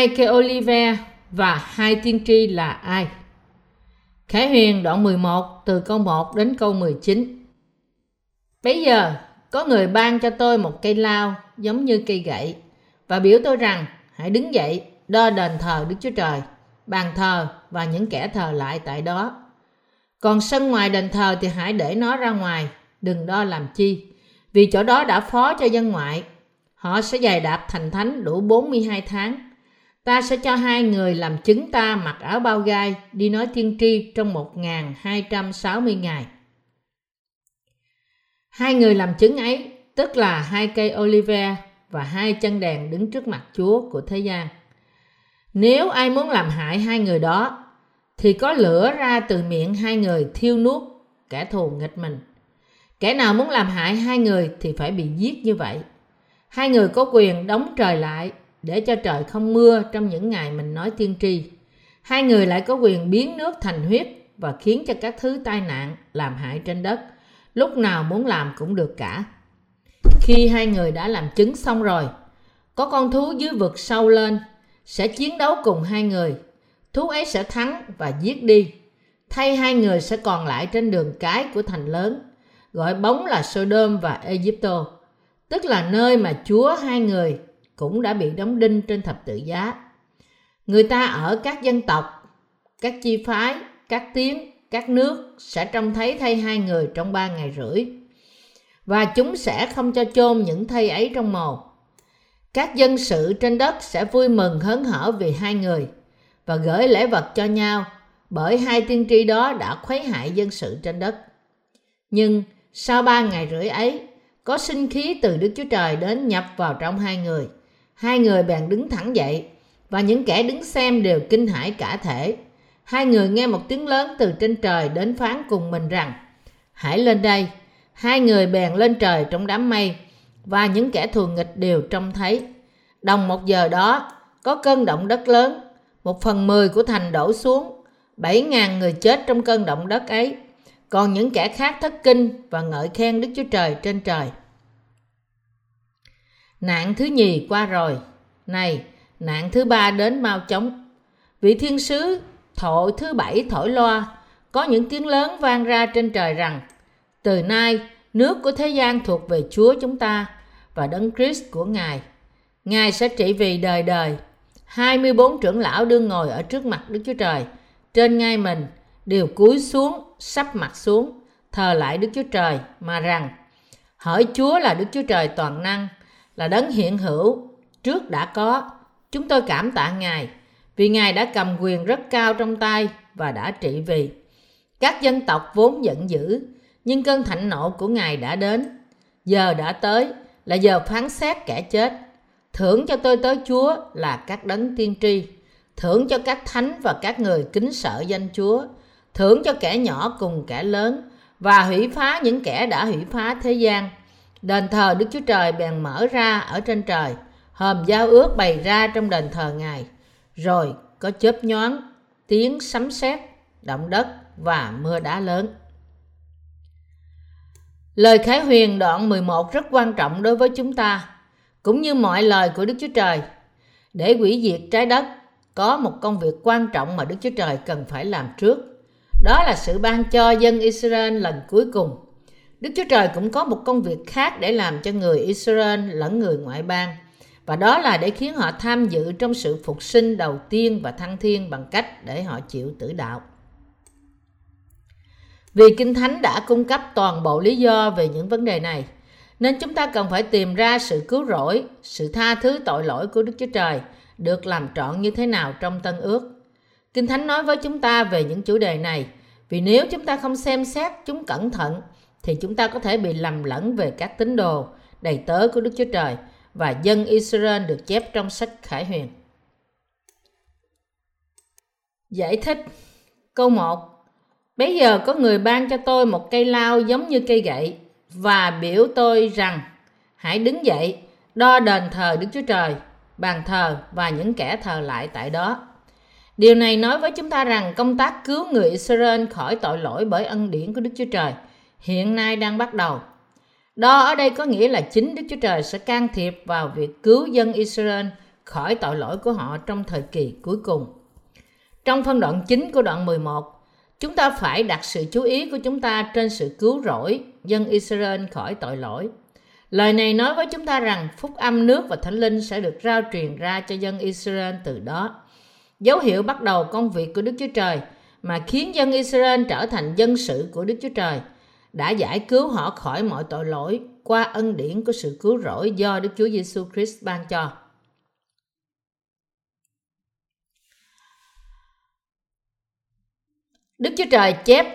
hai cây olive và hai tiên tri là ai? Khải Huyền đoạn 11 từ câu 1 đến câu 19 Bây giờ có người ban cho tôi một cây lao giống như cây gậy và biểu tôi rằng hãy đứng dậy đo đền thờ Đức Chúa Trời, bàn thờ và những kẻ thờ lại tại đó. Còn sân ngoài đền thờ thì hãy để nó ra ngoài, đừng đo làm chi, vì chỗ đó đã phó cho dân ngoại. Họ sẽ dày đạp thành thánh đủ 42 tháng. Ta sẽ cho hai người làm chứng ta mặc áo bao gai đi nói tiên tri trong 1260 ngày. Hai người làm chứng ấy, tức là hai cây olive và hai chân đèn đứng trước mặt Chúa của thế gian. Nếu ai muốn làm hại hai người đó, thì có lửa ra từ miệng hai người thiêu nuốt kẻ thù nghịch mình. Kẻ nào muốn làm hại hai người thì phải bị giết như vậy. Hai người có quyền đóng trời lại để cho trời không mưa trong những ngày mình nói tiên tri. Hai người lại có quyền biến nước thành huyết và khiến cho các thứ tai nạn làm hại trên đất. Lúc nào muốn làm cũng được cả. Khi hai người đã làm chứng xong rồi, có con thú dưới vực sâu lên, sẽ chiến đấu cùng hai người. Thú ấy sẽ thắng và giết đi. Thay hai người sẽ còn lại trên đường cái của thành lớn, gọi bóng là Sodom và Egypto, tức là nơi mà Chúa hai người cũng đã bị đóng đinh trên thập tự giá. Người ta ở các dân tộc, các chi phái, các tiếng, các nước sẽ trông thấy thay hai người trong ba ngày rưỡi và chúng sẽ không cho chôn những thây ấy trong mồ. Các dân sự trên đất sẽ vui mừng hớn hở vì hai người và gửi lễ vật cho nhau bởi hai tiên tri đó đã khuấy hại dân sự trên đất. Nhưng sau ba ngày rưỡi ấy, có sinh khí từ Đức Chúa Trời đến nhập vào trong hai người. Hai người bèn đứng thẳng dậy và những kẻ đứng xem đều kinh hãi cả thể. Hai người nghe một tiếng lớn từ trên trời đến phán cùng mình rằng Hãy lên đây Hai người bèn lên trời trong đám mây và những kẻ thù nghịch đều trông thấy. Đồng một giờ đó, có cơn động đất lớn, một phần mười của thành đổ xuống, bảy ngàn người chết trong cơn động đất ấy. Còn những kẻ khác thất kinh và ngợi khen Đức Chúa Trời trên trời. Nạn thứ nhì qua rồi. Này, nạn thứ ba đến mau chóng. Vị thiên sứ thổi thứ bảy thổi loa, có những tiếng lớn vang ra trên trời rằng từ nay, nước của thế gian thuộc về Chúa chúng ta và Đấng Christ của Ngài. Ngài sẽ trị vì đời đời. 24 trưởng lão đương ngồi ở trước mặt Đức Chúa Trời. Trên ngai mình đều cúi xuống, sắp mặt xuống, thờ lại Đức Chúa Trời mà rằng Hỡi Chúa là Đức Chúa Trời toàn năng, là đấng hiện hữu, trước đã có. Chúng tôi cảm tạ Ngài, vì Ngài đã cầm quyền rất cao trong tay và đã trị vì. Các dân tộc vốn giận dữ, nhưng cơn thạnh nộ của Ngài đã đến. Giờ đã tới là giờ phán xét kẻ chết. Thưởng cho tôi tới Chúa là các đấng tiên tri. Thưởng cho các thánh và các người kính sợ danh Chúa. Thưởng cho kẻ nhỏ cùng kẻ lớn và hủy phá những kẻ đã hủy phá thế gian. Đền thờ Đức Chúa Trời bèn mở ra ở trên trời. Hòm giao ước bày ra trong đền thờ Ngài. Rồi có chớp nhoáng, tiếng sấm sét, động đất và mưa đá lớn. Lời Khải Huyền đoạn 11 rất quan trọng đối với chúng ta, cũng như mọi lời của Đức Chúa Trời. Để hủy diệt trái đất, có một công việc quan trọng mà Đức Chúa Trời cần phải làm trước. Đó là sự ban cho dân Israel lần cuối cùng. Đức Chúa Trời cũng có một công việc khác để làm cho người Israel lẫn người ngoại bang. Và đó là để khiến họ tham dự trong sự phục sinh đầu tiên và thăng thiên bằng cách để họ chịu tử đạo. Vì Kinh Thánh đã cung cấp toàn bộ lý do về những vấn đề này, nên chúng ta cần phải tìm ra sự cứu rỗi, sự tha thứ tội lỗi của Đức Chúa Trời được làm trọn như thế nào trong Tân Ước. Kinh Thánh nói với chúng ta về những chủ đề này, vì nếu chúng ta không xem xét chúng cẩn thận, thì chúng ta có thể bị lầm lẫn về các tín đồ, đầy tớ của Đức Chúa Trời và dân Israel được chép trong sách Khải Huyền. Giải thích Câu 1 Bây giờ có người ban cho tôi một cây lao giống như cây gậy và biểu tôi rằng hãy đứng dậy đo đền thờ Đức Chúa Trời, bàn thờ và những kẻ thờ lại tại đó. Điều này nói với chúng ta rằng công tác cứu người Israel khỏi tội lỗi bởi ân điển của Đức Chúa Trời hiện nay đang bắt đầu. Đó ở đây có nghĩa là chính Đức Chúa Trời sẽ can thiệp vào việc cứu dân Israel khỏi tội lỗi của họ trong thời kỳ cuối cùng. Trong phân đoạn chính của đoạn 11, chúng ta phải đặt sự chú ý của chúng ta trên sự cứu rỗi dân Israel khỏi tội lỗi. Lời này nói với chúng ta rằng phúc âm nước và thánh linh sẽ được rao truyền ra cho dân Israel từ đó. Dấu hiệu bắt đầu công việc của Đức Chúa Trời mà khiến dân Israel trở thành dân sự của Đức Chúa Trời đã giải cứu họ khỏi mọi tội lỗi qua ân điển của sự cứu rỗi do Đức Chúa Giêsu Christ ban cho. Đức Chúa Trời chép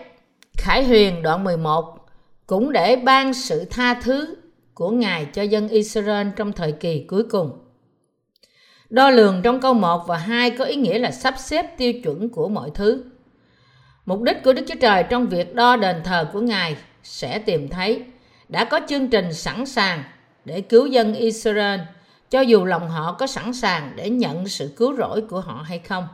Khải Huyền đoạn 11 cũng để ban sự tha thứ của Ngài cho dân Israel trong thời kỳ cuối cùng. Đo lường trong câu 1 và 2 có ý nghĩa là sắp xếp tiêu chuẩn của mọi thứ. Mục đích của Đức Chúa Trời trong việc đo đền thờ của Ngài sẽ tìm thấy đã có chương trình sẵn sàng để cứu dân Israel cho dù lòng họ có sẵn sàng để nhận sự cứu rỗi của họ hay không.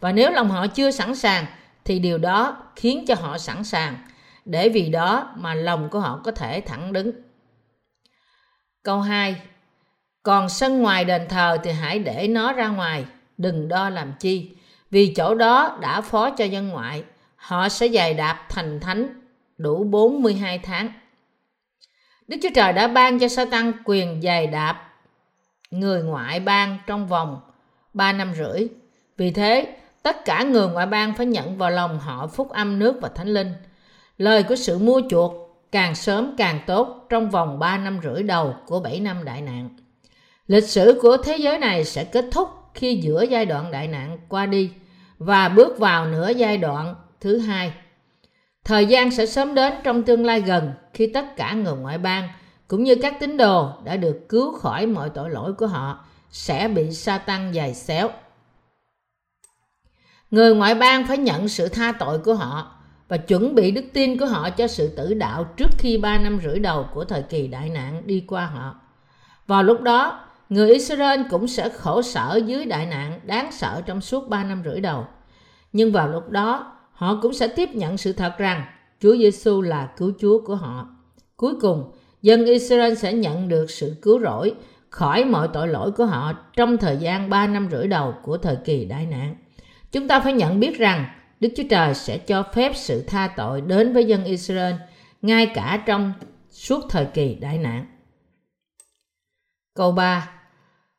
Và nếu lòng họ chưa sẵn sàng thì điều đó khiến cho họ sẵn sàng để vì đó mà lòng của họ có thể thẳng đứng. Câu 2. Còn sân ngoài đền thờ thì hãy để nó ra ngoài, đừng đo làm chi, vì chỗ đó đã phó cho dân ngoại, họ sẽ dày đạp thành thánh đủ 42 tháng. Đức Chúa Trời đã ban cho sa tăng quyền dày đạp người ngoại bang trong vòng 3 năm rưỡi. Vì thế, tất cả người ngoại bang phải nhận vào lòng họ phúc âm nước và thánh linh. Lời của sự mua chuộc càng sớm càng tốt trong vòng 3 năm rưỡi đầu của 7 năm đại nạn. Lịch sử của thế giới này sẽ kết thúc khi giữa giai đoạn đại nạn qua đi và bước vào nửa giai đoạn thứ hai. Thời gian sẽ sớm đến trong tương lai gần khi tất cả người ngoại bang cũng như các tín đồ đã được cứu khỏi mọi tội lỗi của họ sẽ bị sa tăng giày xéo. Người ngoại bang phải nhận sự tha tội của họ và chuẩn bị đức tin của họ cho sự tử đạo trước khi ba năm rưỡi đầu của thời kỳ đại nạn đi qua họ. Vào lúc đó, người Israel cũng sẽ khổ sở dưới đại nạn đáng sợ trong suốt ba năm rưỡi đầu. Nhưng vào lúc đó, họ cũng sẽ tiếp nhận sự thật rằng Chúa Giêsu là cứu Chúa của họ. Cuối cùng, dân Israel sẽ nhận được sự cứu rỗi khỏi mọi tội lỗi của họ trong thời gian ba năm rưỡi đầu của thời kỳ đại nạn. Chúng ta phải nhận biết rằng Đức Chúa Trời sẽ cho phép sự tha tội đến với dân Israel ngay cả trong suốt thời kỳ đại nạn. Câu 3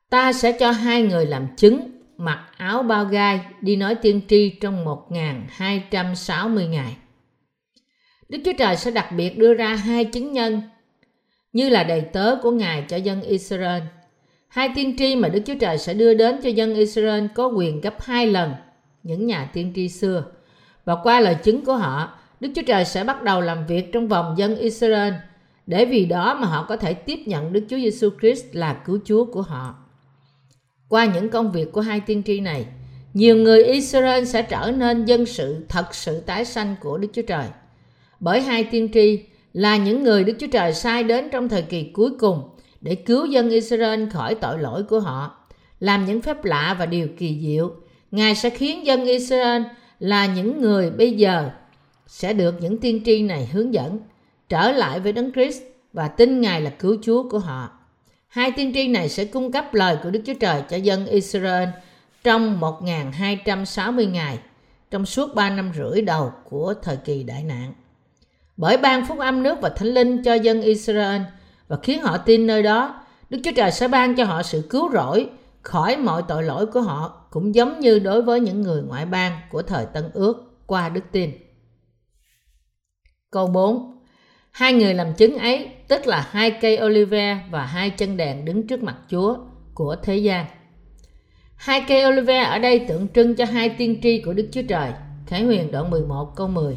Ta sẽ cho hai người làm chứng mặc áo bao gai đi nói tiên tri trong 1260 ngày. Đức Chúa Trời sẽ đặc biệt đưa ra hai chứng nhân như là đầy tớ của Ngài cho dân Israel. Hai tiên tri mà Đức Chúa Trời sẽ đưa đến cho dân Israel có quyền gấp hai lần những nhà tiên tri xưa. Và qua lời chứng của họ, Đức Chúa Trời sẽ bắt đầu làm việc trong vòng dân Israel để vì đó mà họ có thể tiếp nhận Đức Chúa Giêsu Christ là cứu Chúa của họ. Qua những công việc của hai tiên tri này, nhiều người Israel sẽ trở nên dân sự thật sự tái sanh của Đức Chúa Trời. Bởi hai tiên tri là những người Đức Chúa Trời sai đến trong thời kỳ cuối cùng để cứu dân Israel khỏi tội lỗi của họ, làm những phép lạ và điều kỳ diệu. Ngài sẽ khiến dân Israel là những người bây giờ sẽ được những tiên tri này hướng dẫn trở lại với Đấng Christ và tin Ngài là cứu Chúa của họ. Hai tiên tri này sẽ cung cấp lời của Đức Chúa Trời cho dân Israel trong 1260 ngày trong suốt 3 năm rưỡi đầu của thời kỳ đại nạn. Bởi ban phúc âm nước và thánh linh cho dân Israel và khiến họ tin nơi đó, Đức Chúa Trời sẽ ban cho họ sự cứu rỗi khỏi mọi tội lỗi của họ cũng giống như đối với những người ngoại bang của thời Tân Ước qua đức tin. Câu 4 Hai người làm chứng ấy, tức là hai cây olive và hai chân đèn đứng trước mặt Chúa của thế gian. Hai cây olive ở đây tượng trưng cho hai tiên tri của Đức Chúa Trời. Khải huyền đoạn 11 câu 10.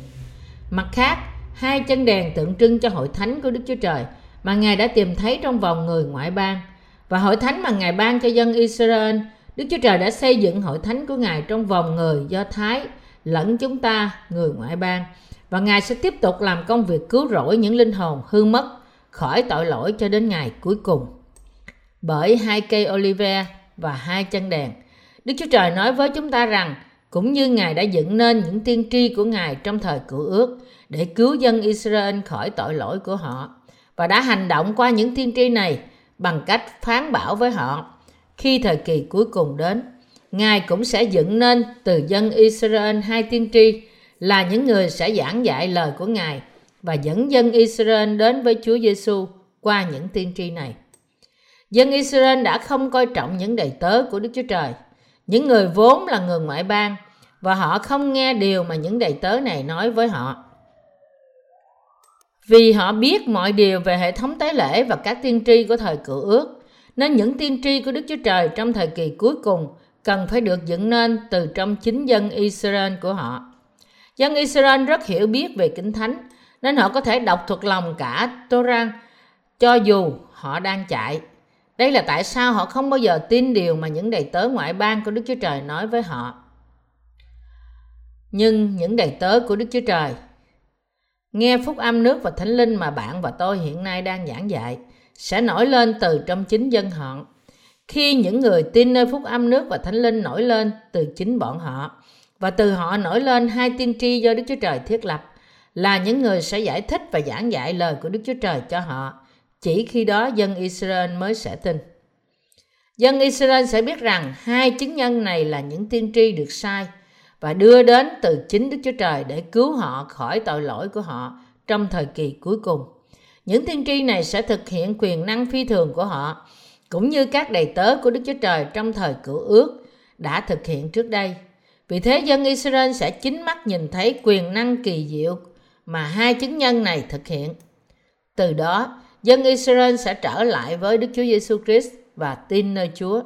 Mặt khác, hai chân đèn tượng trưng cho hội thánh của Đức Chúa Trời mà Ngài đã tìm thấy trong vòng người ngoại bang và hội thánh mà Ngài ban cho dân Israel. Đức Chúa Trời đã xây dựng hội thánh của Ngài trong vòng người Do Thái lẫn chúng ta, người ngoại bang và Ngài sẽ tiếp tục làm công việc cứu rỗi những linh hồn hư mất khỏi tội lỗi cho đến ngày cuối cùng. Bởi hai cây olive và hai chân đèn, Đức Chúa Trời nói với chúng ta rằng cũng như Ngài đã dựng nên những tiên tri của Ngài trong thời cựu ước để cứu dân Israel khỏi tội lỗi của họ và đã hành động qua những tiên tri này bằng cách phán bảo với họ khi thời kỳ cuối cùng đến. Ngài cũng sẽ dựng nên từ dân Israel hai tiên tri là những người sẽ giảng dạy lời của Ngài và dẫn dân Israel đến với Chúa Giêsu qua những tiên tri này. Dân Israel đã không coi trọng những đầy tớ của Đức Chúa Trời, những người vốn là người ngoại bang và họ không nghe điều mà những đầy tớ này nói với họ. Vì họ biết mọi điều về hệ thống tế lễ và các tiên tri của thời cựu ước, nên những tiên tri của Đức Chúa Trời trong thời kỳ cuối cùng cần phải được dựng nên từ trong chính dân Israel của họ. Dân Israel rất hiểu biết về Kinh Thánh, nên họ có thể đọc thuộc lòng cả Torah, cho dù họ đang chạy. Đây là tại sao họ không bao giờ tin điều mà những đầy tớ ngoại bang của Đức Chúa Trời nói với họ. Nhưng những đầy tớ của Đức Chúa Trời nghe phúc âm nước và thánh linh mà bạn và tôi hiện nay đang giảng dạy sẽ nổi lên từ trong chính dân họ. Khi những người tin nơi phúc âm nước và thánh linh nổi lên từ chính bọn họ và từ họ nổi lên hai tiên tri do Đức Chúa Trời thiết lập là những người sẽ giải thích và giảng dạy lời của Đức Chúa Trời cho họ. Chỉ khi đó dân Israel mới sẽ tin. Dân Israel sẽ biết rằng hai chứng nhân này là những tiên tri được sai và đưa đến từ chính Đức Chúa Trời để cứu họ khỏi tội lỗi của họ trong thời kỳ cuối cùng. Những tiên tri này sẽ thực hiện quyền năng phi thường của họ, cũng như các đầy tớ của Đức Chúa Trời trong thời cựu ước đã thực hiện trước đây. Vì thế dân Israel sẽ chính mắt nhìn thấy quyền năng kỳ diệu mà hai chứng nhân này thực hiện. Từ đó, dân Israel sẽ trở lại với Đức Chúa Giêsu Christ và tin nơi Chúa.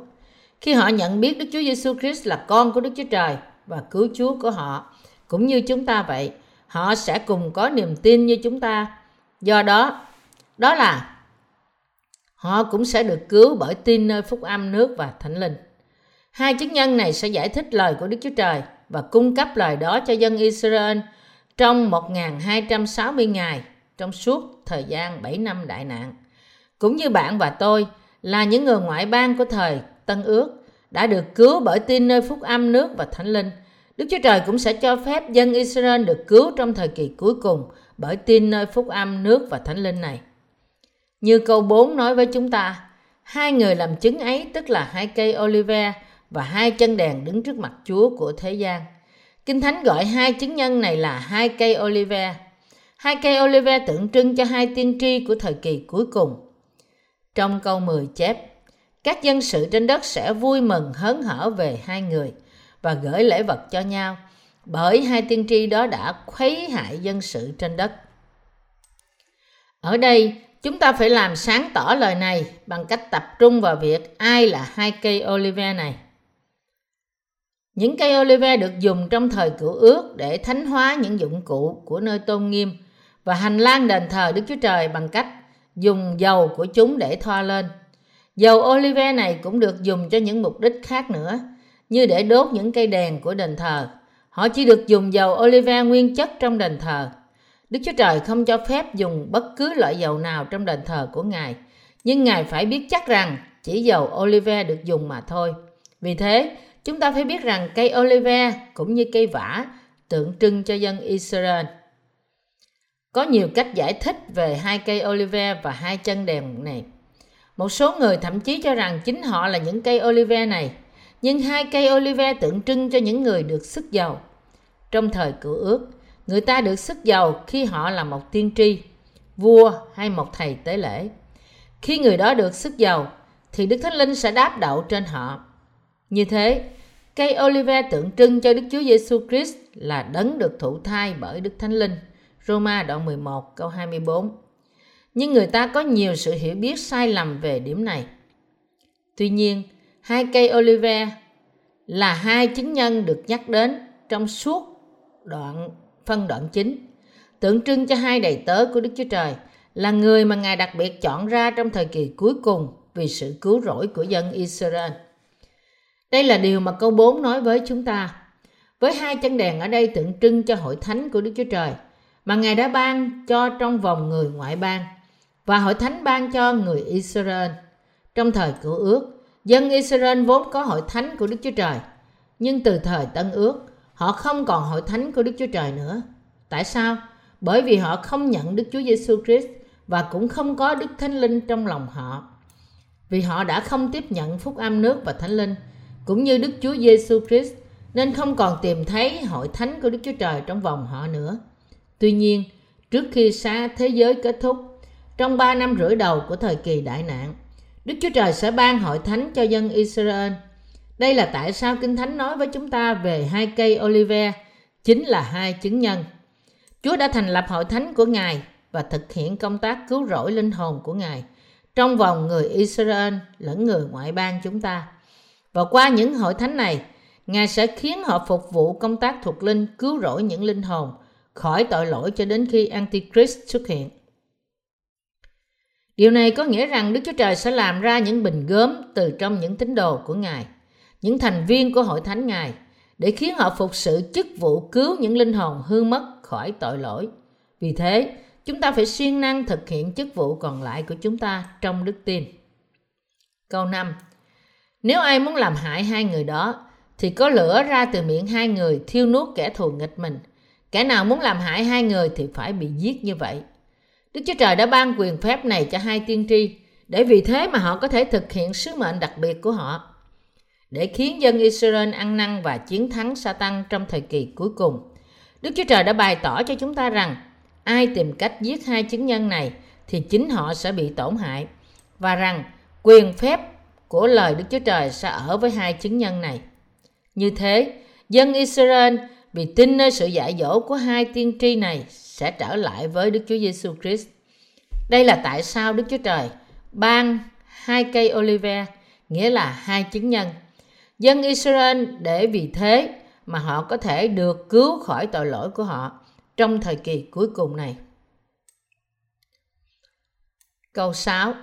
Khi họ nhận biết Đức Chúa Giêsu Christ là con của Đức Chúa Trời và cứu Chúa của họ, cũng như chúng ta vậy, họ sẽ cùng có niềm tin như chúng ta. Do đó, đó là họ cũng sẽ được cứu bởi tin nơi phúc âm nước và thánh linh. Hai chứng nhân này sẽ giải thích lời của Đức Chúa Trời và cung cấp lời đó cho dân Israel trong 1260 ngày trong suốt thời gian 7 năm đại nạn. Cũng như bạn và tôi là những người ngoại bang của thời Tân Ước đã được cứu bởi tin nơi phúc âm nước và thánh linh. Đức Chúa Trời cũng sẽ cho phép dân Israel được cứu trong thời kỳ cuối cùng bởi tin nơi phúc âm nước và thánh linh này. Như câu 4 nói với chúng ta, hai người làm chứng ấy tức là hai cây olive và hai chân đèn đứng trước mặt Chúa của thế gian. Kinh Thánh gọi hai chứng nhân này là hai cây olive. Hai cây olive tượng trưng cho hai tiên tri của thời kỳ cuối cùng. Trong câu 10 chép, các dân sự trên đất sẽ vui mừng hớn hở về hai người và gửi lễ vật cho nhau bởi hai tiên tri đó đã khuấy hại dân sự trên đất. Ở đây, chúng ta phải làm sáng tỏ lời này bằng cách tập trung vào việc ai là hai cây olive này. Những cây olive được dùng trong thời cựu ước để thánh hóa những dụng cụ của nơi tôn nghiêm và hành lang đền thờ Đức Chúa Trời bằng cách dùng dầu của chúng để thoa lên. Dầu olive này cũng được dùng cho những mục đích khác nữa, như để đốt những cây đèn của đền thờ. Họ chỉ được dùng dầu olive nguyên chất trong đền thờ. Đức Chúa Trời không cho phép dùng bất cứ loại dầu nào trong đền thờ của Ngài, nhưng Ngài phải biết chắc rằng chỉ dầu olive được dùng mà thôi. Vì thế, chúng ta phải biết rằng cây olive cũng như cây vả tượng trưng cho dân Israel. Có nhiều cách giải thích về hai cây olive và hai chân đèn này. Một số người thậm chí cho rằng chính họ là những cây olive này, nhưng hai cây olive tượng trưng cho những người được sức giàu. Trong thời cựu ước, người ta được sức giàu khi họ là một tiên tri, vua hay một thầy tế lễ. Khi người đó được sức giàu, thì Đức Thánh Linh sẽ đáp đậu trên họ. Như thế, cây olive tượng trưng cho Đức Chúa Giêsu Christ là đấng được thụ thai bởi Đức Thánh Linh. Roma đoạn 11 câu 24 nhưng người ta có nhiều sự hiểu biết sai lầm về điểm này. Tuy nhiên, hai cây olive là hai chứng nhân được nhắc đến trong suốt đoạn phân đoạn chính, tượng trưng cho hai đầy tớ của Đức Chúa Trời là người mà Ngài đặc biệt chọn ra trong thời kỳ cuối cùng vì sự cứu rỗi của dân Israel. Đây là điều mà câu 4 nói với chúng ta. Với hai chân đèn ở đây tượng trưng cho hội thánh của Đức Chúa Trời mà Ngài đã ban cho trong vòng người ngoại bang và hội thánh ban cho người Israel. Trong thời cựu ước, dân Israel vốn có hội thánh của Đức Chúa Trời, nhưng từ thời tân ước, họ không còn hội thánh của Đức Chúa Trời nữa. Tại sao? Bởi vì họ không nhận Đức Chúa Giêsu Christ và cũng không có Đức Thánh Linh trong lòng họ. vì họ đã không tiếp nhận phúc âm nước và thánh linh cũng như Đức Chúa Giêsu Christ nên không còn tìm thấy hội thánh của Đức Chúa Trời trong vòng họ nữa. Tuy nhiên, trước khi xa thế giới kết thúc, trong ba năm rưỡi đầu của thời kỳ đại nạn, Đức Chúa Trời sẽ ban hội thánh cho dân Israel. Đây là tại sao Kinh Thánh nói với chúng ta về hai cây olive, chính là hai chứng nhân. Chúa đã thành lập hội thánh của Ngài và thực hiện công tác cứu rỗi linh hồn của Ngài trong vòng người Israel lẫn người ngoại bang chúng ta. Và qua những hội thánh này, Ngài sẽ khiến họ phục vụ công tác thuộc linh cứu rỗi những linh hồn khỏi tội lỗi cho đến khi Antichrist xuất hiện. Điều này có nghĩa rằng Đức Chúa Trời sẽ làm ra những bình gớm từ trong những tín đồ của Ngài, những thành viên của hội thánh Ngài, để khiến họ phục sự chức vụ cứu những linh hồn hư mất khỏi tội lỗi. Vì thế, chúng ta phải siêng năng thực hiện chức vụ còn lại của chúng ta trong đức tin. Câu 5. Nếu ai muốn làm hại hai người đó, thì có lửa ra từ miệng hai người thiêu nuốt kẻ thù nghịch mình. Kẻ nào muốn làm hại hai người thì phải bị giết như vậy. Đức Chúa Trời đã ban quyền phép này cho hai tiên tri, để vì thế mà họ có thể thực hiện sứ mệnh đặc biệt của họ, để khiến dân Israel ăn năn và chiến thắng Satan trong thời kỳ cuối cùng. Đức Chúa Trời đã bày tỏ cho chúng ta rằng ai tìm cách giết hai chứng nhân này thì chính họ sẽ bị tổn hại và rằng quyền phép của lời Đức Chúa Trời sẽ ở với hai chứng nhân này. Như thế, dân Israel vì tin nơi sự dạy dỗ của hai tiên tri này sẽ trở lại với Đức Chúa Giêsu Christ. Đây là tại sao Đức Chúa Trời ban hai cây olive, nghĩa là hai chứng nhân. Dân Israel để vì thế mà họ có thể được cứu khỏi tội lỗi của họ trong thời kỳ cuối cùng này. Câu 6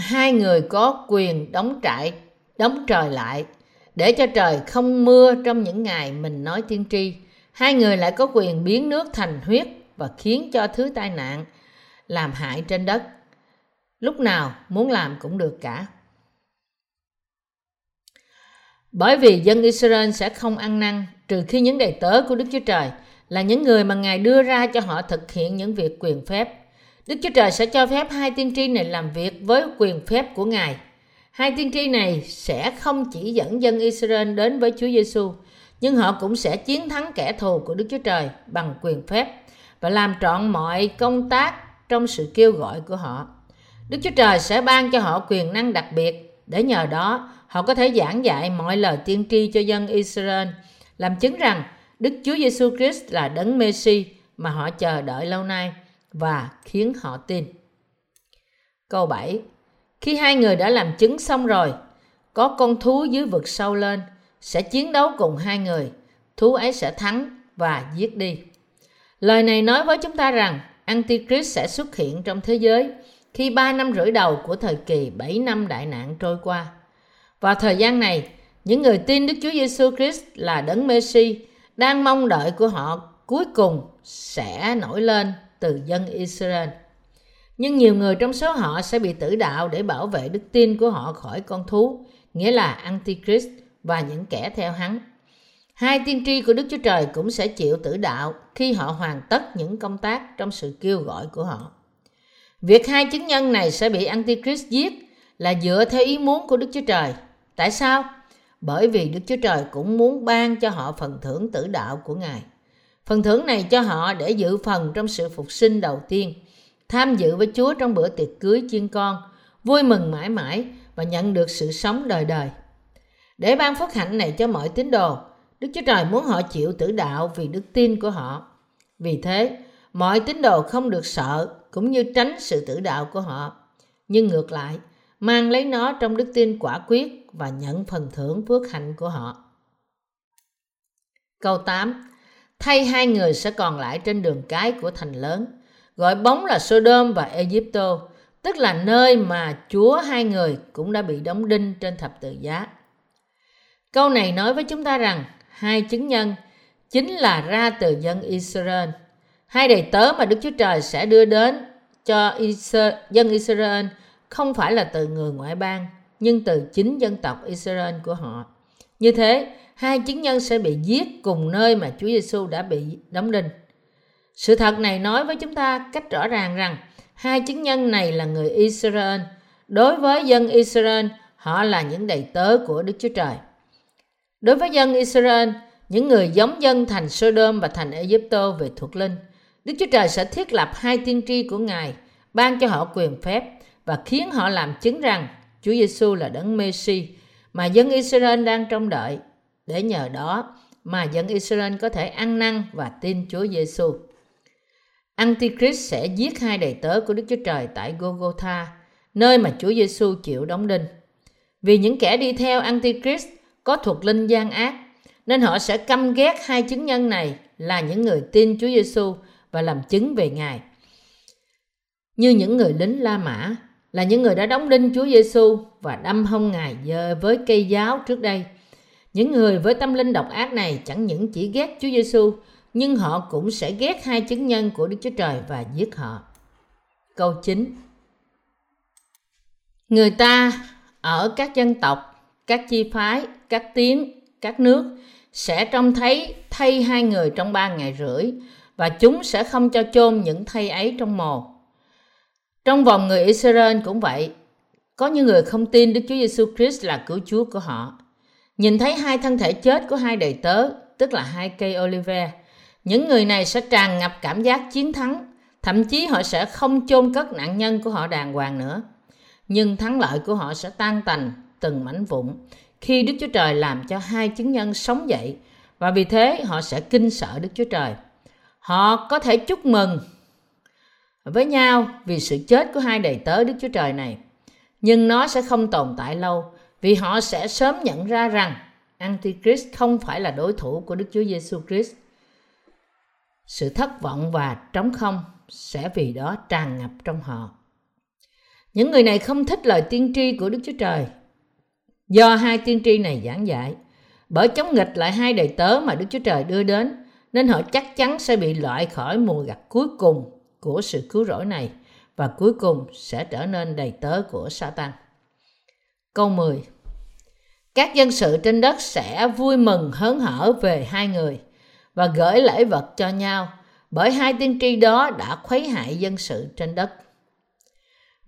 Hai người có quyền đóng trại, đóng trời lại để cho trời không mưa trong những ngày mình nói tiên tri. Hai người lại có quyền biến nước thành huyết và khiến cho thứ tai nạn làm hại trên đất. Lúc nào muốn làm cũng được cả. Bởi vì dân Israel sẽ không ăn năn trừ khi những đầy tớ của Đức Chúa Trời là những người mà Ngài đưa ra cho họ thực hiện những việc quyền phép. Đức Chúa Trời sẽ cho phép hai tiên tri này làm việc với quyền phép của Ngài. Hai tiên tri này sẽ không chỉ dẫn dân Israel đến với Chúa Giêsu, nhưng họ cũng sẽ chiến thắng kẻ thù của Đức Chúa Trời bằng quyền phép và làm trọn mọi công tác trong sự kêu gọi của họ. Đức Chúa Trời sẽ ban cho họ quyền năng đặc biệt để nhờ đó họ có thể giảng dạy mọi lời tiên tri cho dân Israel, làm chứng rằng Đức Chúa Giêsu Christ là đấng Messi mà họ chờ đợi lâu nay và khiến họ tin. Câu 7. Khi hai người đã làm chứng xong rồi, có con thú dưới vực sâu lên sẽ chiến đấu cùng hai người, thú ấy sẽ thắng và giết đi. Lời này nói với chúng ta rằng Antichrist sẽ xuất hiện trong thế giới khi ba năm rưỡi đầu của thời kỳ 7 năm đại nạn trôi qua. Vào thời gian này, những người tin Đức Chúa Giêsu Christ là đấng Messi đang mong đợi của họ cuối cùng sẽ nổi lên từ dân Israel. Nhưng nhiều người trong số họ sẽ bị tử đạo để bảo vệ đức tin của họ khỏi con thú, nghĩa là Antichrist và những kẻ theo hắn. Hai tiên tri của Đức Chúa Trời cũng sẽ chịu tử đạo khi họ hoàn tất những công tác trong sự kêu gọi của họ. Việc hai chứng nhân này sẽ bị Antichrist giết là dựa theo ý muốn của Đức Chúa Trời. Tại sao? Bởi vì Đức Chúa Trời cũng muốn ban cho họ phần thưởng tử đạo của Ngài. Phần thưởng này cho họ để giữ phần trong sự phục sinh đầu tiên, tham dự với Chúa trong bữa tiệc cưới chiên con, vui mừng mãi mãi và nhận được sự sống đời đời. Để ban phước hạnh này cho mọi tín đồ, Đức Chúa Trời muốn họ chịu tử đạo vì đức tin của họ. Vì thế, mọi tín đồ không được sợ cũng như tránh sự tử đạo của họ. Nhưng ngược lại, mang lấy nó trong đức tin quả quyết và nhận phần thưởng phước hạnh của họ. Câu 8. Thay hai người sẽ còn lại trên đường cái của thành lớn, gọi bóng là Sodom và Egypto, tức là nơi mà Chúa hai người cũng đã bị đóng đinh trên thập tự giá. Câu này nói với chúng ta rằng hai chứng nhân chính là ra từ dân Israel. Hai đầy tớ mà Đức Chúa Trời sẽ đưa đến cho dân Israel không phải là từ người ngoại bang, nhưng từ chính dân tộc Israel của họ. Như thế, hai chứng nhân sẽ bị giết cùng nơi mà Chúa Giêsu đã bị đóng đinh. Sự thật này nói với chúng ta cách rõ ràng rằng hai chứng nhân này là người Israel, Đối với dân Israel, họ là những đầy tớ của Đức Chúa Trời. Đối với dân Israel, những người giống dân thành Sodom và thành Egypto về thuộc linh, Đức Chúa Trời sẽ thiết lập hai tiên tri của Ngài, ban cho họ quyền phép và khiến họ làm chứng rằng Chúa Giêsu là đấng Messi mà dân Israel đang trông đợi. Để nhờ đó mà dân Israel có thể ăn năn và tin Chúa Giêsu. Antichrist sẽ giết hai đầy tớ của Đức Chúa Trời tại Golgotha, nơi mà Chúa Giêsu chịu đóng đinh. Vì những kẻ đi theo Antichrist có thuộc linh gian ác, nên họ sẽ căm ghét hai chứng nhân này là những người tin Chúa Giêsu và làm chứng về Ngài. Như những người lính La Mã là những người đã đóng đinh Chúa Giêsu và đâm hông Ngài với cây giáo trước đây. Những người với tâm linh độc ác này chẳng những chỉ ghét Chúa Giêsu nhưng họ cũng sẽ ghét hai chứng nhân của Đức Chúa Trời và giết họ. Câu 9 Người ta ở các dân tộc, các chi phái, các tiếng, các nước sẽ trông thấy thay hai người trong ba ngày rưỡi và chúng sẽ không cho chôn những thay ấy trong mồ. Trong vòng người Israel cũng vậy, có những người không tin Đức Chúa Giêsu Christ là cứu Chúa của họ. Nhìn thấy hai thân thể chết của hai đầy tớ, tức là hai cây olive, những người này sẽ tràn ngập cảm giác chiến thắng, thậm chí họ sẽ không chôn cất nạn nhân của họ đàng hoàng nữa. Nhưng thắng lợi của họ sẽ tan tành từng mảnh vụn khi Đức Chúa Trời làm cho hai chứng nhân sống dậy và vì thế họ sẽ kinh sợ Đức Chúa Trời. Họ có thể chúc mừng với nhau vì sự chết của hai đầy tớ Đức Chúa Trời này. Nhưng nó sẽ không tồn tại lâu vì họ sẽ sớm nhận ra rằng Antichrist không phải là đối thủ của Đức Chúa Giêsu Christ. Sự thất vọng và trống không sẽ vì đó tràn ngập trong họ. Những người này không thích lời tiên tri của Đức Chúa Trời do hai tiên tri này giảng dạy. Bởi chống nghịch lại hai đầy tớ mà Đức Chúa Trời đưa đến, nên họ chắc chắn sẽ bị loại khỏi mùa gặt cuối cùng của sự cứu rỗi này và cuối cùng sẽ trở nên đầy tớ của Satan. Câu 10 Các dân sự trên đất sẽ vui mừng hớn hở về hai người và gửi lễ vật cho nhau bởi hai tiên tri đó đã khuấy hại dân sự trên đất.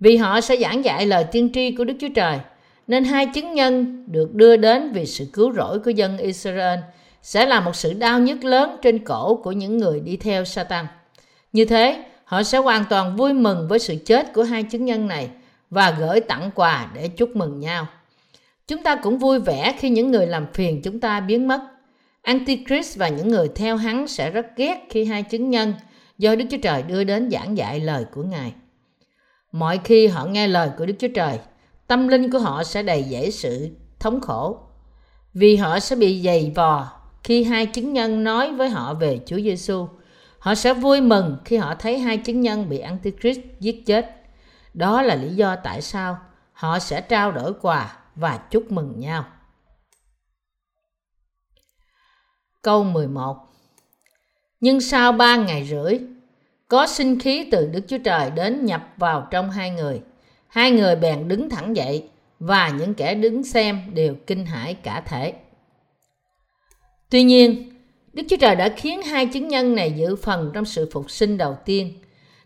Vì họ sẽ giảng dạy lời tiên tri của Đức Chúa Trời, nên hai chứng nhân được đưa đến vì sự cứu rỗi của dân Israel sẽ là một sự đau nhức lớn trên cổ của những người đi theo Satan. Như thế, họ sẽ hoàn toàn vui mừng với sự chết của hai chứng nhân này và gửi tặng quà để chúc mừng nhau. Chúng ta cũng vui vẻ khi những người làm phiền chúng ta biến mất. Antichrist và những người theo hắn sẽ rất ghét khi hai chứng nhân do Đức Chúa Trời đưa đến giảng dạy lời của Ngài. Mọi khi họ nghe lời của Đức Chúa Trời, tâm linh của họ sẽ đầy dễ sự thống khổ vì họ sẽ bị dày vò khi hai chứng nhân nói với họ về Chúa Giêsu. Họ sẽ vui mừng khi họ thấy hai chứng nhân bị Antichrist giết chết. Đó là lý do tại sao họ sẽ trao đổi quà và chúc mừng nhau. Câu 11 Nhưng sau ba ngày rưỡi, có sinh khí từ Đức Chúa Trời đến nhập vào trong hai người. Hai người bèn đứng thẳng dậy và những kẻ đứng xem đều kinh hãi cả thể. Tuy nhiên, Đức Chúa Trời đã khiến hai chứng nhân này giữ phần trong sự phục sinh đầu tiên.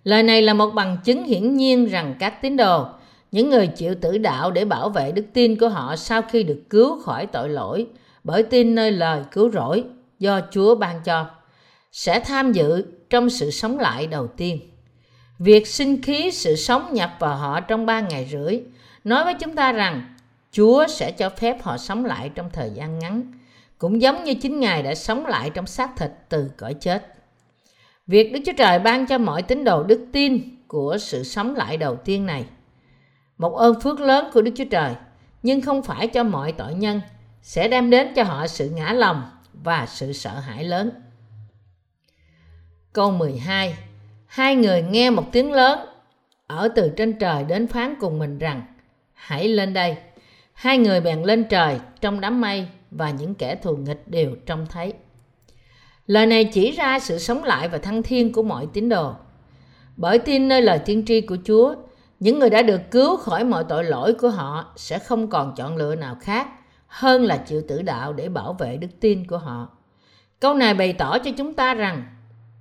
Lời này là một bằng chứng hiển nhiên rằng các tín đồ, những người chịu tử đạo để bảo vệ đức tin của họ sau khi được cứu khỏi tội lỗi bởi tin nơi lời cứu rỗi do Chúa ban cho, sẽ tham dự trong sự sống lại đầu tiên. Việc sinh khí sự sống nhập vào họ trong ba ngày rưỡi nói với chúng ta rằng Chúa sẽ cho phép họ sống lại trong thời gian ngắn cũng giống như chính Ngài đã sống lại trong xác thịt từ cõi chết. Việc Đức Chúa Trời ban cho mọi tín đồ đức tin của sự sống lại đầu tiên này. Một ơn phước lớn của Đức Chúa Trời, nhưng không phải cho mọi tội nhân, sẽ đem đến cho họ sự ngã lòng và sự sợ hãi lớn. Câu 12 Hai người nghe một tiếng lớn ở từ trên trời đến phán cùng mình rằng Hãy lên đây. Hai người bèn lên trời trong đám mây và những kẻ thù nghịch đều trông thấy. Lời này chỉ ra sự sống lại và thăng thiên của mọi tín đồ. Bởi tin nơi lời tiên tri của Chúa, những người đã được cứu khỏi mọi tội lỗi của họ sẽ không còn chọn lựa nào khác hơn là chịu tử đạo để bảo vệ đức tin của họ. Câu này bày tỏ cho chúng ta rằng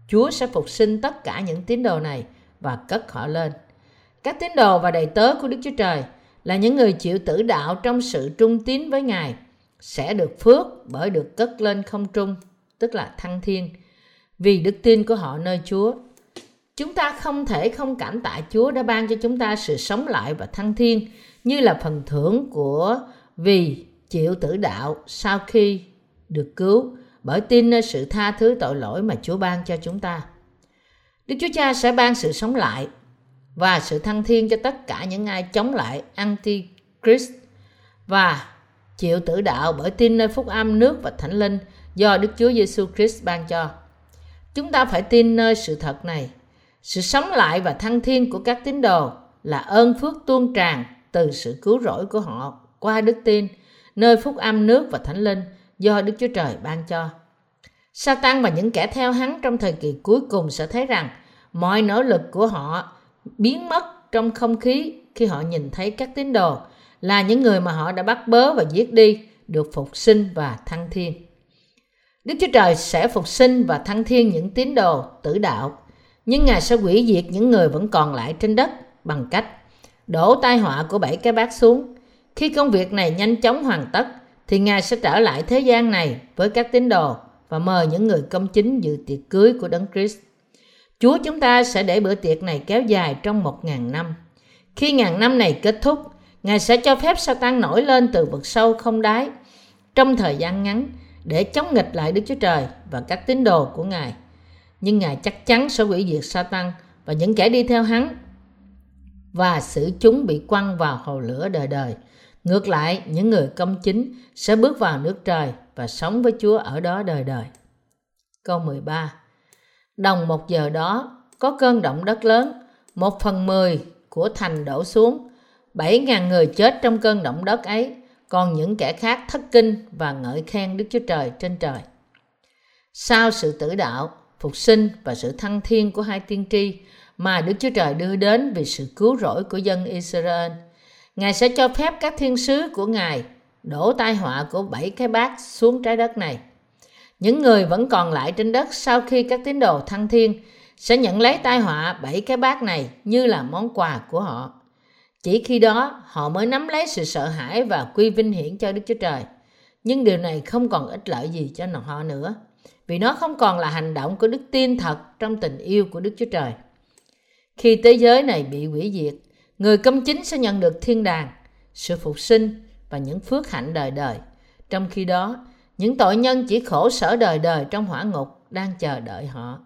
Chúa sẽ phục sinh tất cả những tín đồ này và cất họ lên. Các tín đồ và đầy tớ của Đức Chúa Trời là những người chịu tử đạo trong sự trung tín với Ngài sẽ được phước bởi được cất lên không trung, tức là thăng thiên, vì đức tin của họ nơi Chúa. Chúng ta không thể không cảm tạ Chúa đã ban cho chúng ta sự sống lại và thăng thiên như là phần thưởng của vì chịu tử đạo sau khi được cứu bởi tin nơi sự tha thứ tội lỗi mà Chúa ban cho chúng ta. Đức Chúa Cha sẽ ban sự sống lại và sự thăng thiên cho tất cả những ai chống lại Antichrist và chịu tử đạo bởi tin nơi phúc âm nước và thánh linh do Đức Chúa Giêsu Christ ban cho. Chúng ta phải tin nơi sự thật này. Sự sống lại và thăng thiên của các tín đồ là ơn phước tuôn tràn từ sự cứu rỗi của họ qua đức tin, nơi phúc âm nước và thánh linh do Đức Chúa Trời ban cho. Satan và những kẻ theo hắn trong thời kỳ cuối cùng sẽ thấy rằng mọi nỗ lực của họ biến mất trong không khí khi họ nhìn thấy các tín đồ là những người mà họ đã bắt bớ và giết đi, được phục sinh và thăng thiên. Đức Chúa Trời sẽ phục sinh và thăng thiên những tín đồ tử đạo, nhưng Ngài sẽ hủy diệt những người vẫn còn lại trên đất bằng cách đổ tai họa của bảy cái bát xuống. Khi công việc này nhanh chóng hoàn tất, thì Ngài sẽ trở lại thế gian này với các tín đồ và mời những người công chính dự tiệc cưới của Đấng Christ. Chúa chúng ta sẽ để bữa tiệc này kéo dài trong một ngàn năm. Khi ngàn năm này kết thúc, Ngài sẽ cho phép Satan nổi lên từ vực sâu không đáy trong thời gian ngắn để chống nghịch lại Đức Chúa Trời và các tín đồ của Ngài. Nhưng Ngài chắc chắn sẽ hủy diệt Satan và những kẻ đi theo hắn và xử chúng bị quăng vào hồ lửa đời đời. Ngược lại, những người công chính sẽ bước vào nước trời và sống với Chúa ở đó đời đời. Câu 13 Đồng một giờ đó, có cơn động đất lớn, một phần mười của thành đổ xuống, bảy ngàn người chết trong cơn động đất ấy, còn những kẻ khác thất kinh và ngợi khen Đức Chúa Trời trên trời. Sau sự tử đạo, phục sinh và sự thăng thiên của hai tiên tri mà Đức Chúa Trời đưa đến vì sự cứu rỗi của dân Israel, Ngài sẽ cho phép các thiên sứ của Ngài đổ tai họa của bảy cái bát xuống trái đất này. Những người vẫn còn lại trên đất sau khi các tín đồ thăng thiên sẽ nhận lấy tai họa bảy cái bát này như là món quà của họ. Chỉ khi đó họ mới nắm lấy sự sợ hãi và quy vinh hiển cho Đức Chúa Trời. Nhưng điều này không còn ích lợi gì cho họ nữa, vì nó không còn là hành động của đức tin thật trong tình yêu của Đức Chúa Trời. Khi thế giới này bị hủy diệt, người công chính sẽ nhận được thiên đàng, sự phục sinh và những phước hạnh đời đời. Trong khi đó, những tội nhân chỉ khổ sở đời đời trong hỏa ngục đang chờ đợi họ.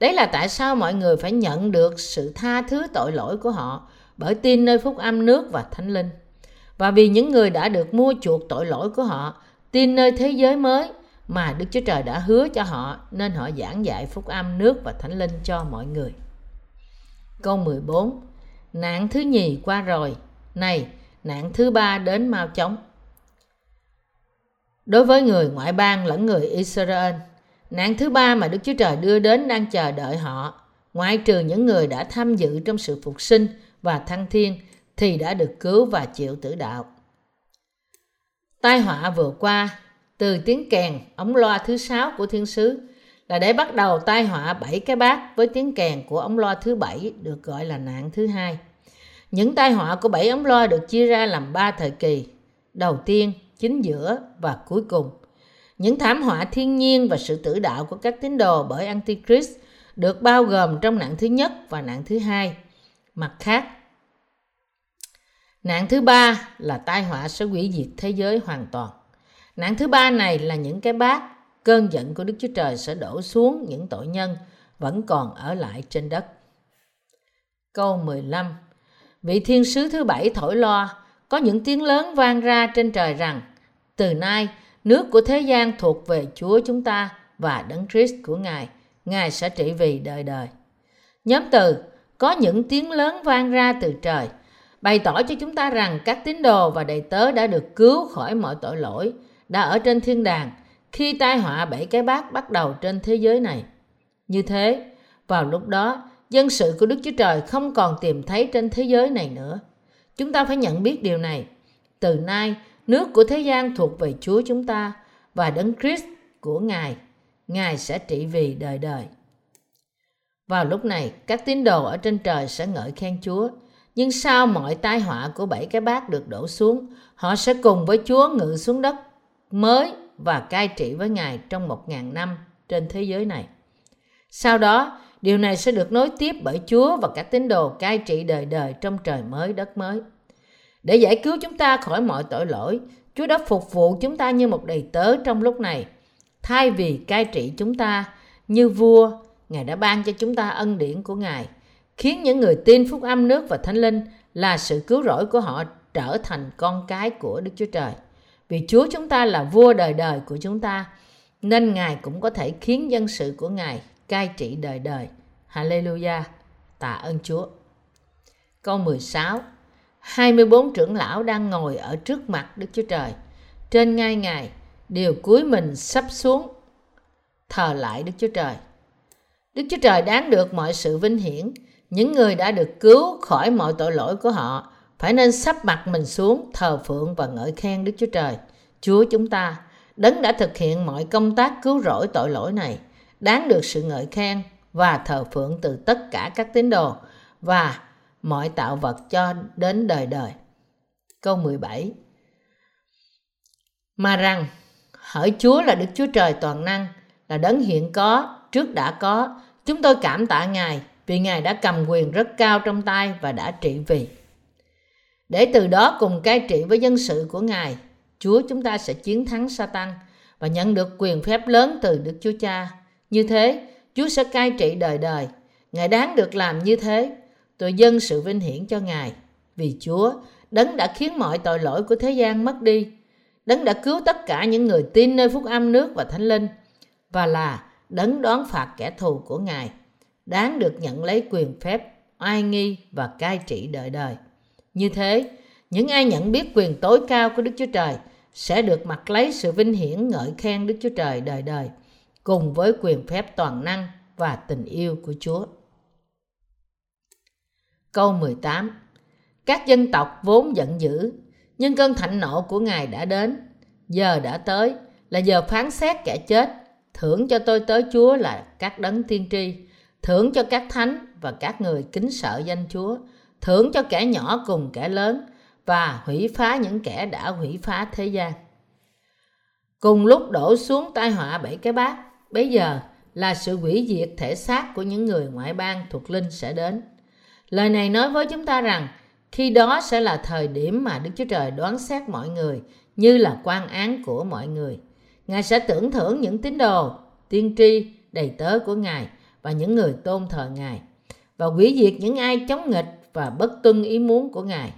Đấy là tại sao mọi người phải nhận được sự tha thứ tội lỗi của họ bởi tin nơi phúc âm nước và thánh linh. Và vì những người đã được mua chuộc tội lỗi của họ, tin nơi thế giới mới mà Đức Chúa Trời đã hứa cho họ nên họ giảng dạy phúc âm nước và thánh linh cho mọi người. Câu 14 Nạn thứ nhì qua rồi, này nạn thứ ba đến mau chóng. Đối với người ngoại bang lẫn người Israel, nạn thứ ba mà Đức Chúa Trời đưa đến đang chờ đợi họ, ngoại trừ những người đã tham dự trong sự phục sinh và thăng thiên thì đã được cứu và chịu tử đạo. Tai họa vừa qua từ tiếng kèn ống loa thứ sáu của thiên sứ là để bắt đầu tai họa bảy cái bát với tiếng kèn của ống loa thứ bảy được gọi là nạn thứ hai. Những tai họa của bảy ống loa được chia ra làm ba thời kỳ. Đầu tiên, chính giữa và cuối cùng. Những thảm họa thiên nhiên và sự tử đạo của các tín đồ bởi Antichrist được bao gồm trong nạn thứ nhất và nạn thứ hai. Mặt khác, nạn thứ ba là tai họa sẽ hủy diệt thế giới hoàn toàn. Nạn thứ ba này là những cái bát, cơn giận của Đức Chúa Trời sẽ đổ xuống những tội nhân vẫn còn ở lại trên đất. Câu 15 Vị thiên sứ thứ bảy thổi loa, có những tiếng lớn vang ra trên trời rằng từ nay, nước của thế gian thuộc về Chúa chúng ta và Đấng Christ của Ngài. Ngài sẽ trị vì đời đời. Nhóm từ có những tiếng lớn vang ra từ trời, bày tỏ cho chúng ta rằng các tín đồ và đầy tớ đã được cứu khỏi mọi tội lỗi, đã ở trên thiên đàng khi tai họa bảy cái bát bắt đầu trên thế giới này. Như thế, vào lúc đó, dân sự của Đức Chúa Trời không còn tìm thấy trên thế giới này nữa. Chúng ta phải nhận biết điều này. Từ nay, Nước của thế gian thuộc về Chúa chúng ta và Đấng Christ của Ngài. Ngài sẽ trị vì đời đời. Vào lúc này, các tín đồ ở trên trời sẽ ngợi khen Chúa. Nhưng sau mọi tai họa của bảy cái bát được đổ xuống, họ sẽ cùng với Chúa ngự xuống đất mới và cai trị với Ngài trong một ngàn năm trên thế giới này. Sau đó, điều này sẽ được nối tiếp bởi Chúa và các tín đồ cai trị đời đời trong trời mới đất mới. Để giải cứu chúng ta khỏi mọi tội lỗi, Chúa đã phục vụ chúng ta như một đầy tớ trong lúc này. Thay vì cai trị chúng ta như vua, Ngài đã ban cho chúng ta ân điển của Ngài, khiến những người tin phúc âm nước và thánh linh là sự cứu rỗi của họ trở thành con cái của Đức Chúa Trời. Vì Chúa chúng ta là vua đời đời của chúng ta, nên Ngài cũng có thể khiến dân sự của Ngài cai trị đời đời. Hallelujah! Tạ ơn Chúa. Câu 16 24 trưởng lão đang ngồi ở trước mặt Đức Chúa Trời. Trên ngai Ngài đều cúi mình sắp xuống thờ lại Đức Chúa Trời. Đức Chúa Trời đáng được mọi sự vinh hiển. Những người đã được cứu khỏi mọi tội lỗi của họ phải nên sắp mặt mình xuống thờ phượng và ngợi khen Đức Chúa Trời. Chúa chúng ta, đấng đã thực hiện mọi công tác cứu rỗi tội lỗi này, đáng được sự ngợi khen và thờ phượng từ tất cả các tín đồ và mọi tạo vật cho đến đời đời. Câu 17 Mà rằng, hỡi Chúa là Đức Chúa Trời toàn năng, là đấng hiện có, trước đã có, chúng tôi cảm tạ Ngài vì Ngài đã cầm quyền rất cao trong tay và đã trị vì. Để từ đó cùng cai trị với dân sự của Ngài, Chúa chúng ta sẽ chiến thắng Satan và nhận được quyền phép lớn từ Đức Chúa Cha. Như thế, Chúa sẽ cai trị đời đời. Ngài đáng được làm như thế. Tôi dâng sự vinh hiển cho Ngài. Vì Chúa, đấng đã khiến mọi tội lỗi của thế gian mất đi. Đấng đã cứu tất cả những người tin nơi phúc âm nước và thánh linh. Và là đấng đoán phạt kẻ thù của Ngài. Đáng được nhận lấy quyền phép, oai nghi và cai trị đời đời. Như thế, những ai nhận biết quyền tối cao của Đức Chúa Trời sẽ được mặc lấy sự vinh hiển ngợi khen Đức Chúa Trời đời đời, cùng với quyền phép toàn năng và tình yêu của Chúa. Câu 18 Các dân tộc vốn giận dữ, nhưng cơn thạnh nộ của Ngài đã đến. Giờ đã tới, là giờ phán xét kẻ chết. Thưởng cho tôi tới Chúa là các đấng tiên tri, thưởng cho các thánh và các người kính sợ danh Chúa, thưởng cho kẻ nhỏ cùng kẻ lớn và hủy phá những kẻ đã hủy phá thế gian. Cùng lúc đổ xuống tai họa bảy cái bát, bây giờ là sự hủy diệt thể xác của những người ngoại bang thuộc linh sẽ đến. Lời này nói với chúng ta rằng khi đó sẽ là thời điểm mà Đức Chúa Trời đoán xét mọi người như là quan án của mọi người. Ngài sẽ tưởng thưởng những tín đồ, tiên tri, đầy tớ của Ngài và những người tôn thờ Ngài và hủy diệt những ai chống nghịch và bất tuân ý muốn của Ngài.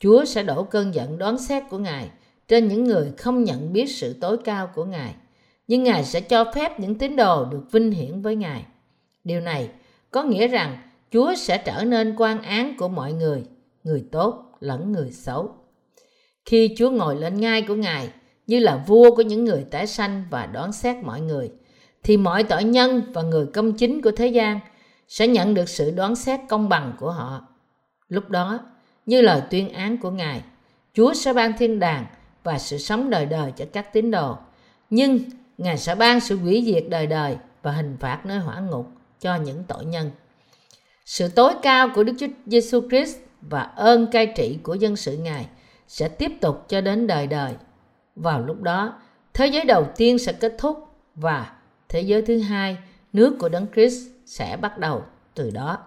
Chúa sẽ đổ cơn giận đoán xét của Ngài trên những người không nhận biết sự tối cao của Ngài. Nhưng Ngài sẽ cho phép những tín đồ được vinh hiển với Ngài. Điều này có nghĩa rằng Chúa sẽ trở nên quan án của mọi người, người tốt lẫn người xấu. Khi Chúa ngồi lên ngai của Ngài như là vua của những người tái sanh và đoán xét mọi người, thì mọi tội nhân và người công chính của thế gian sẽ nhận được sự đoán xét công bằng của họ. Lúc đó, như lời tuyên án của Ngài, Chúa sẽ ban thiên đàng và sự sống đời đời cho các tín đồ. Nhưng Ngài sẽ ban sự hủy diệt đời đời và hình phạt nơi hỏa ngục cho những tội nhân. Sự tối cao của Đức Chúa Giêsu Christ và ơn cai trị của dân sự Ngài sẽ tiếp tục cho đến đời đời. Vào lúc đó, thế giới đầu tiên sẽ kết thúc và thế giới thứ hai, nước của Đấng Christ sẽ bắt đầu từ đó.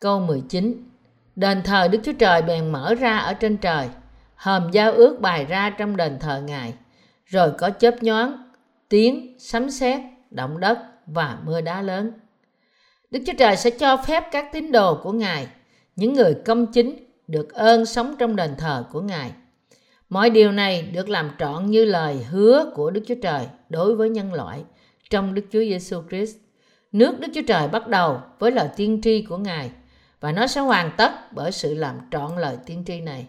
Câu 19 Đền thờ Đức Chúa Trời bèn mở ra ở trên trời, hòm giao ước bày ra trong đền thờ Ngài, rồi có chớp nhoáng, tiếng, sấm sét, động đất và mưa đá lớn. Đức Chúa Trời sẽ cho phép các tín đồ của Ngài, những người công chính, được ơn sống trong đền thờ của Ngài. Mọi điều này được làm trọn như lời hứa của Đức Chúa Trời đối với nhân loại trong Đức Chúa Giêsu Christ. Nước Đức Chúa Trời bắt đầu với lời tiên tri của Ngài và nó sẽ hoàn tất bởi sự làm trọn lời tiên tri này.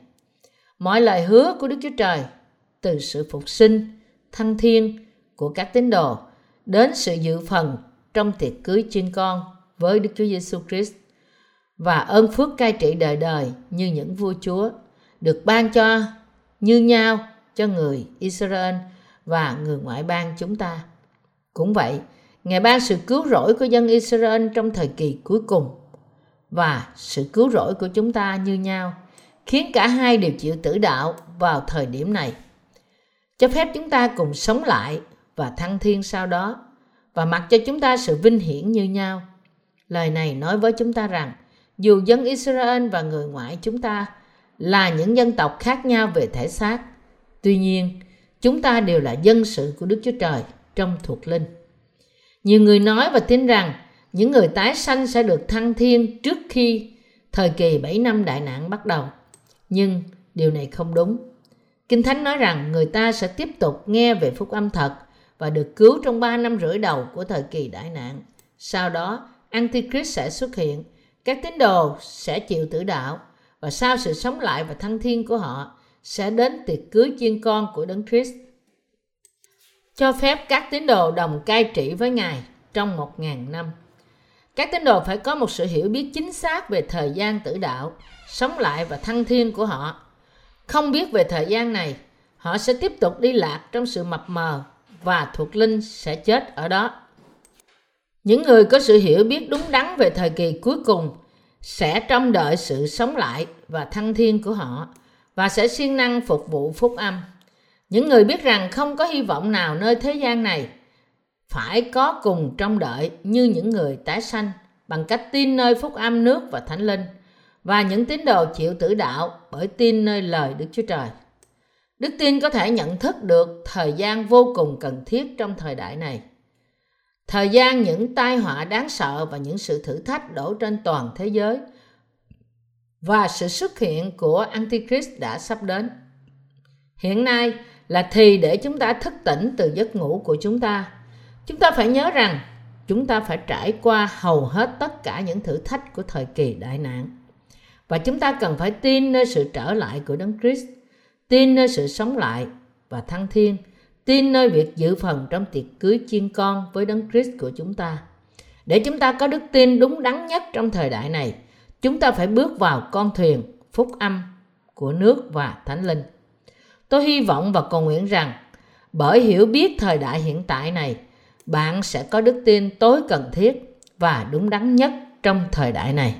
Mọi lời hứa của Đức Chúa Trời từ sự phục sinh, thăng thiên của các tín đồ đến sự dự phần trong tiệc cưới chiên con với Đức Chúa Giêsu Christ và ơn phước cai trị đời đời như những vua chúa được ban cho như nhau cho người Israel và người ngoại bang chúng ta. Cũng vậy, Ngài ban sự cứu rỗi của dân Israel trong thời kỳ cuối cùng và sự cứu rỗi của chúng ta như nhau, khiến cả hai đều chịu tử đạo vào thời điểm này. Cho phép chúng ta cùng sống lại và thăng thiên sau đó và mặc cho chúng ta sự vinh hiển như nhau. Lời này nói với chúng ta rằng dù dân Israel và người ngoại chúng ta là những dân tộc khác nhau về thể xác, tuy nhiên chúng ta đều là dân sự của Đức Chúa Trời trong thuộc linh. Nhiều người nói và tin rằng những người tái sanh sẽ được thăng thiên trước khi thời kỳ 7 năm đại nạn bắt đầu. Nhưng điều này không đúng. Kinh Thánh nói rằng người ta sẽ tiếp tục nghe về phúc âm thật và được cứu trong 3 năm rưỡi đầu của thời kỳ đại nạn. Sau đó, Antichrist sẽ xuất hiện, các tín đồ sẽ chịu tử đạo và sau sự sống lại và thăng thiên của họ sẽ đến tiệc cưới chiên con của Đấng Christ. Cho phép các tín đồ đồng cai trị với Ngài trong một ngàn năm. Các tín đồ phải có một sự hiểu biết chính xác về thời gian tử đạo, sống lại và thăng thiên của họ. Không biết về thời gian này, họ sẽ tiếp tục đi lạc trong sự mập mờ và thuộc linh sẽ chết ở đó. Những người có sự hiểu biết đúng đắn về thời kỳ cuối cùng sẽ trông đợi sự sống lại và thăng thiên của họ và sẽ siêng năng phục vụ phúc âm. Những người biết rằng không có hy vọng nào nơi thế gian này phải có cùng trông đợi như những người tái sanh bằng cách tin nơi phúc âm nước và thánh linh và những tín đồ chịu tử đạo bởi tin nơi lời Đức Chúa Trời. Đức tin có thể nhận thức được thời gian vô cùng cần thiết trong thời đại này. Thời gian những tai họa đáng sợ và những sự thử thách đổ trên toàn thế giới và sự xuất hiện của Antichrist đã sắp đến. Hiện nay là thì để chúng ta thức tỉnh từ giấc ngủ của chúng ta. Chúng ta phải nhớ rằng chúng ta phải trải qua hầu hết tất cả những thử thách của thời kỳ đại nạn. Và chúng ta cần phải tin nơi sự trở lại của Đấng Christ, tin nơi sự sống lại và thăng thiên, tin nơi việc dự phần trong tiệc cưới chiên con với Đấng Christ của chúng ta. Để chúng ta có đức tin đúng đắn nhất trong thời đại này, chúng ta phải bước vào con thuyền phúc âm của nước và thánh linh. Tôi hy vọng và cầu nguyện rằng bởi hiểu biết thời đại hiện tại này, bạn sẽ có đức tin tối cần thiết và đúng đắn nhất trong thời đại này.